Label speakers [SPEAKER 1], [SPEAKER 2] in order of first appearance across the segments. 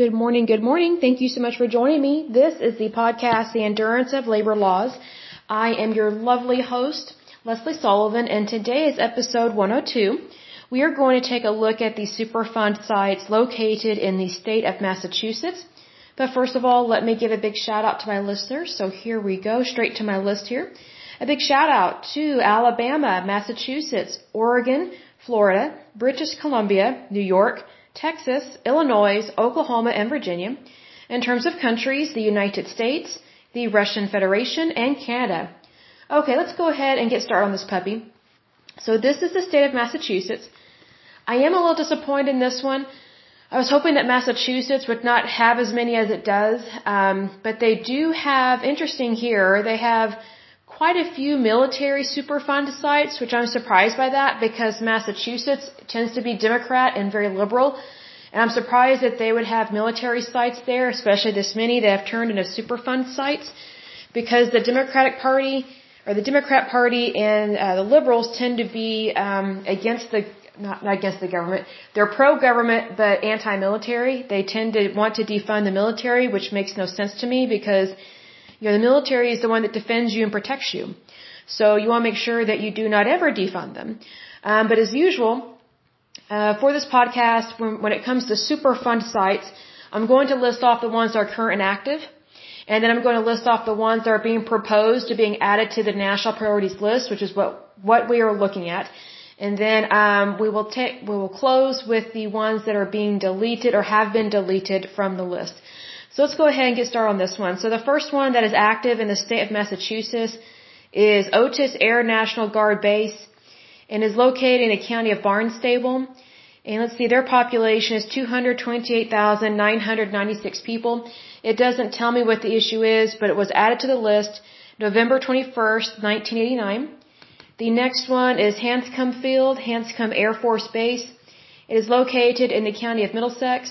[SPEAKER 1] Good morning, good morning. Thank you so much for joining me. This is the podcast, The Endurance of Labor Laws. I am your lovely host, Leslie Sullivan, and today is episode 102. We are going to take a look at the Superfund sites located in the state of Massachusetts. But first of all, let me give a big shout out to my listeners. So here we go, straight to my list here. A big shout out to Alabama, Massachusetts, Oregon, Florida, British Columbia, New York, Texas, Illinois, Oklahoma, and Virginia. In terms of countries, the United States, the Russian Federation, and Canada. Okay, let's go ahead and get started on this puppy. So this is the state of Massachusetts. I am a little disappointed in this one. I was hoping that Massachusetts would not have as many as it does, um, but they do have, interesting here, they have quite a few military Superfund sites, which I'm surprised by that because Massachusetts tends to be Democrat and very liberal. And I'm surprised that they would have military sites there, especially this many that have turned into Superfund sites, because the Democratic Party or the Democrat Party and uh, the liberals tend to be um, against the not, not against the government. They're pro-government but anti-military. They tend to want to defund the military, which makes no sense to me because you know, the military is the one that defends you and protects you. So you want to make sure that you do not ever defund them. Um, but as usual, uh, for this podcast, when, when it comes to Superfund sites, I'm going to list off the ones that are current and active. And then I'm going to list off the ones that are being proposed to being added to the national priorities list, which is what, what we are looking at. And then um, we will take we will close with the ones that are being deleted or have been deleted from the list. So let's go ahead and get started on this one. So the first one that is active in the state of Massachusetts is Otis Air National Guard Base and is located in the county of Barnstable. And let's see, their population is 228,996 people. It doesn't tell me what the issue is, but it was added to the list November 21st, 1989. The next one is Hanscom Field, Hanscom Air Force Base. It is located in the county of Middlesex.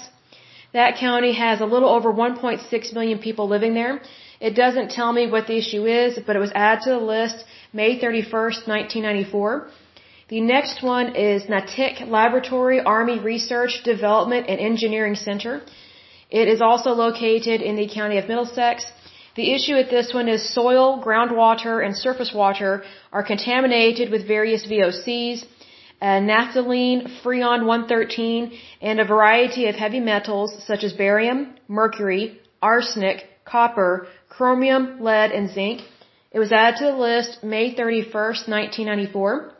[SPEAKER 1] That county has a little over 1.6 million people living there. It doesn't tell me what the issue is, but it was added to the list May 31st, 1994. The next one is Natick Laboratory Army Research Development and Engineering Center. It is also located in the county of Middlesex. The issue with this one is soil, groundwater, and surface water are contaminated with various VOCs uh, naphthalene, freon 113, and a variety of heavy metals such as barium, mercury, arsenic, copper, chromium, lead, and zinc. It was added to the list May 31st, 1994.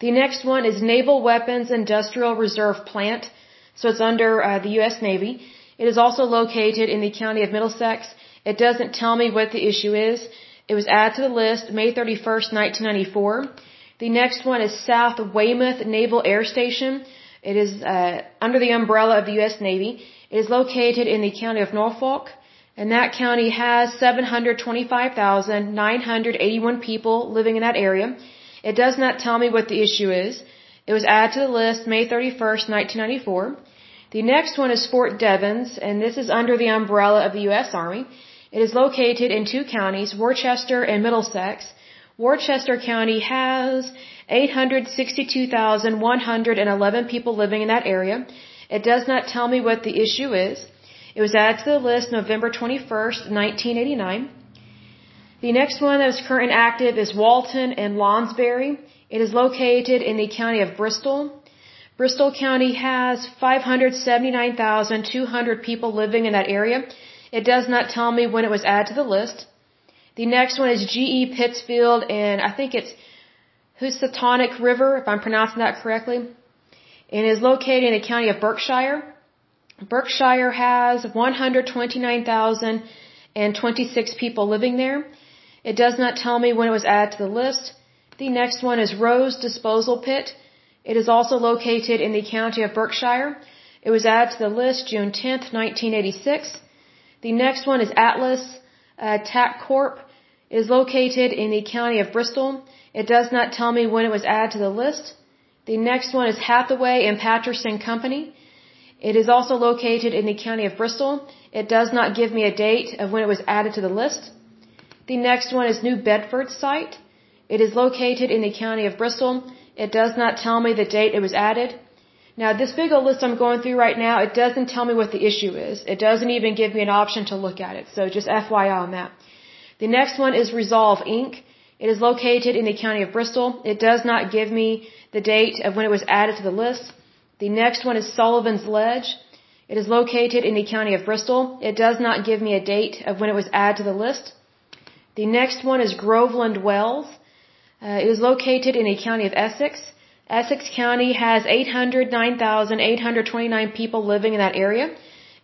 [SPEAKER 1] The next one is Naval Weapons Industrial Reserve Plant, so it's under uh, the U.S. Navy. It is also located in the county of Middlesex. It doesn't tell me what the issue is. It was added to the list May 31st, 1994. The next one is South Weymouth Naval Air Station. It is uh, under the umbrella of the U.S. Navy. It is located in the county of Norfolk, and that county has 725,981 people living in that area. It does not tell me what the issue is. It was added to the list May 31st, 1994. The next one is Fort Devens, and this is under the umbrella of the U.S. Army. It is located in two counties, Worcester and Middlesex. Worcester County has 862,111 people living in that area. It does not tell me what the issue is. It was added to the list November 21st, 1989. The next one that is current and active is Walton and Lonsbury. It is located in the county of Bristol. Bristol County has 579,200 people living in that area. It does not tell me when it was added to the list. The next one is GE Pittsfield, and I think it's Housatonic River, if I'm pronouncing that correctly, and is located in the county of Berkshire. Berkshire has 129,026 people living there. It does not tell me when it was added to the list. The next one is Rose Disposal Pit. It is also located in the county of Berkshire. It was added to the list June 10th, 1986. The next one is Atlas uh, Tack Corp is located in the county of Bristol. It does not tell me when it was added to the list. The next one is Hathaway and Patterson Company. It is also located in the county of Bristol. It does not give me a date of when it was added to the list. The next one is New Bedford site. It is located in the county of Bristol. It does not tell me the date it was added. Now, this big old list I'm going through right now, it doesn't tell me what the issue is. It doesn't even give me an option to look at it. So just FYI on that. The next one is Resolve Inc. It is located in the county of Bristol. It does not give me the date of when it was added to the list. The next one is Sullivan's Ledge. It is located in the county of Bristol. It does not give me a date of when it was added to the list. The next one is Groveland Wells. Uh, it is located in the county of Essex. Essex County has 809,829 people living in that area.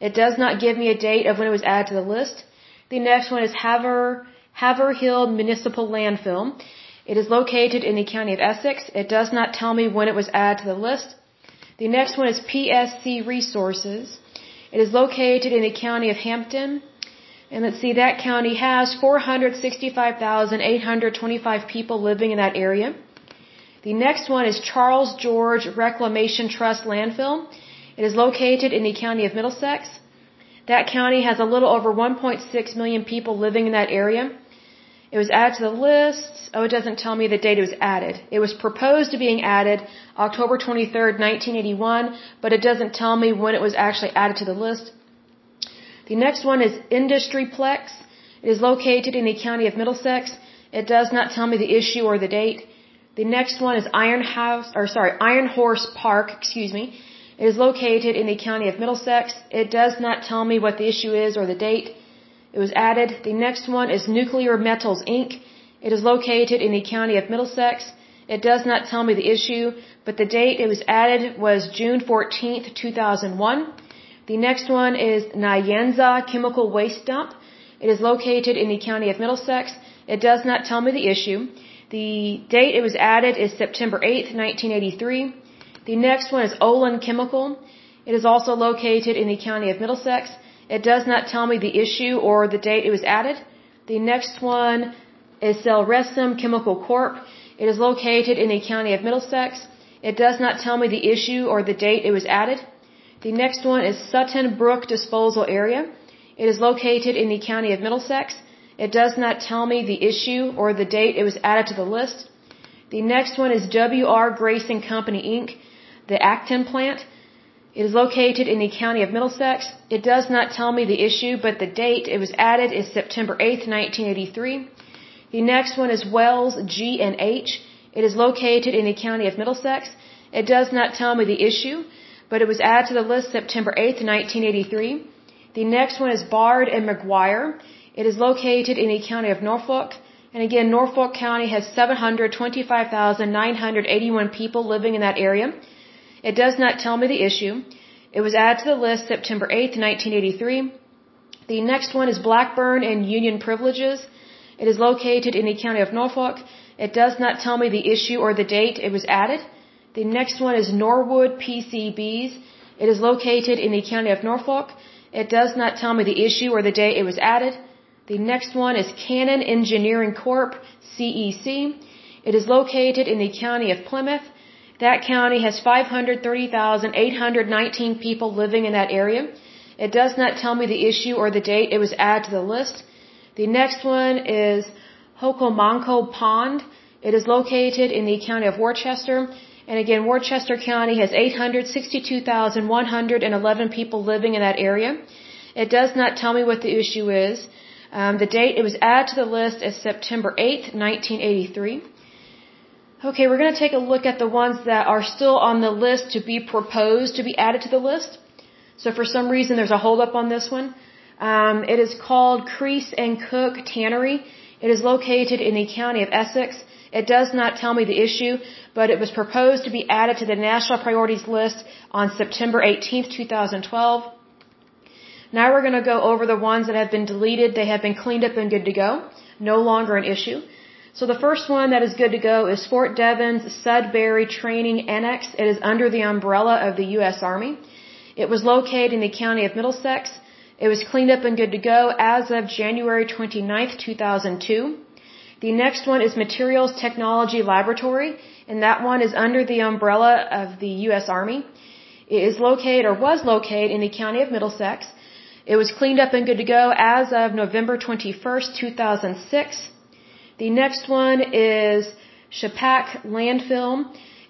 [SPEAKER 1] It does not give me a date of when it was added to the list. The next one is Haver, Haverhill Municipal Landfill. It is located in the county of Essex. It does not tell me when it was added to the list. The next one is PSC Resources. It is located in the county of Hampden. And let's see, that county has 465,825 people living in that area. The next one is Charles George Reclamation Trust Landfill. It is located in the county of Middlesex. That county has a little over 1.6 million people living in that area. It was added to the list. Oh, it doesn't tell me the date it was added. It was proposed to being added October 23rd, 1981, but it doesn't tell me when it was actually added to the list. The next one is Industri-Plex. It is located in the county of Middlesex. It does not tell me the issue or the date. The next one is Iron House, or sorry, Iron Horse Park, excuse me. It is located in the county of Middlesex. It does not tell me what the issue is or the date it was added. The next one is Nuclear Metals Inc. It is located in the county of Middlesex. It does not tell me the issue, but the date it was added was June 14th, 2001. The next one is Nyanza Chemical Waste Dump. It is located in the county of Middlesex. It does not tell me the issue. The date it was added is September 8th, 1983. The next one is Olin Chemical. It is also located in the county of Middlesex. It does not tell me the issue or the date it was added. The next one is Silresim Chemical Corp. It is located in the county of Middlesex. It does not tell me the issue or the date it was added. The next one is Sutton Brook Disposal Area. It is located in the county of Middlesex. It does not tell me the issue or the date it was added to the list. The next one is W.R. Grace and Company Inc., the Acton plant. It is located in the county of Middlesex. It does not tell me the issue, but the date it was added is September 8, 1983. The next one is Wells G&H. It is located in the county of Middlesex. It does not tell me the issue, but it was added to the list September 8, 1983. The next one is Baird and McGuire. It is located in the county of Norfolk. And again, Norfolk County has 725,981 people living in that area. It does not tell me the issue. It was added to the list September 8th, 1983. The next one is Blackburn and Union Privileges. It is located in the county of Norfolk. It does not tell me the issue or the date it was added. The next one is Norwood PCBs. It is located in the county of Norfolk. It does not tell me the issue or the date it was added. The next one is Cannon Engineering Corp, CEC. It is located in the county of Plymouth. That county has 530,819 people living in that area. It does not tell me the issue or the date it was added to the list. The next one is Hocomonco Pond. It is located in the county of Worcester. And again, Worcester County has 862,111 people living in that area. It does not tell me what the issue is. Um, the date it was added to the list is September 8th, 1983. Okay, we're going to take a look at the ones that are still on the list to be proposed to be added to the list. So for some reason there's a holdup on this one. Um, it is called Creese and Cook Tannery. It is located in the county of Essex. It does not tell me the issue, but it was proposed to be added to the national priorities list on September 18th, 2012. Now we're going to go over the ones that have been deleted. They have been cleaned up and good to go. No longer an issue. So the first one that is good to go is Fort Devens Sudbury Training Annex. It is under the umbrella of the U.S. Army. It was located in the county of Middlesex. It was cleaned up and good to go as of January 29th, 2002. The next one is Materials Technology Laboratory, and that one is under the umbrella of the U.S. Army. It is located or was located in the county of Middlesex. It was cleaned up and good to go as of November 21st, 2006. The next one is Shpack Landfill.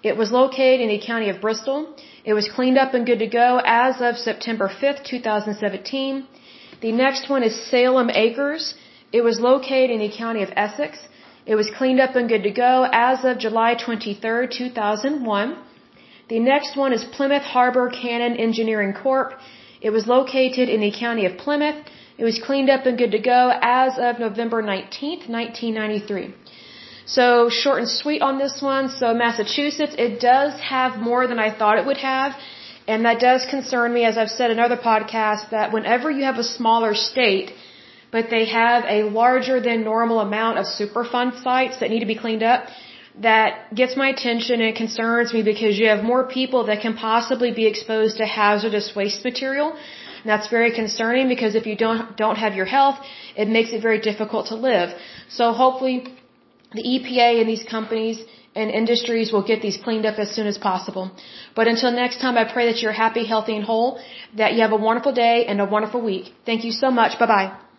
[SPEAKER 1] It was located in the county of Bristol. It was cleaned up and good to go as of September 5th, 2017. The next one is Salem Acres. It was located in the county of Essex. It was cleaned up and good to go as of July 23rd, 2001. The next one is Plymouth Harbor Cannon Engineering Corp. It was located in the county of Plymouth. It was cleaned up and good to go as of November 19th, 1993. So short and sweet on this one. So Massachusetts, it does have more than I thought it would have. And that does concern me, as I've said in other podcasts, that whenever you have a smaller state, but they have a larger than normal amount of Superfund sites that need to be cleaned up, that gets my attention and concerns me because you have more people that can possibly be exposed to hazardous waste material. And that's very concerning because if you don't don't have your health, it makes it very difficult to live. So hopefully the EPA and these companies and industries will get these cleaned up as soon as possible. But until next time, I pray that you're happy, healthy, and whole, that you have a wonderful day and a wonderful week. Thank you so much. Bye bye.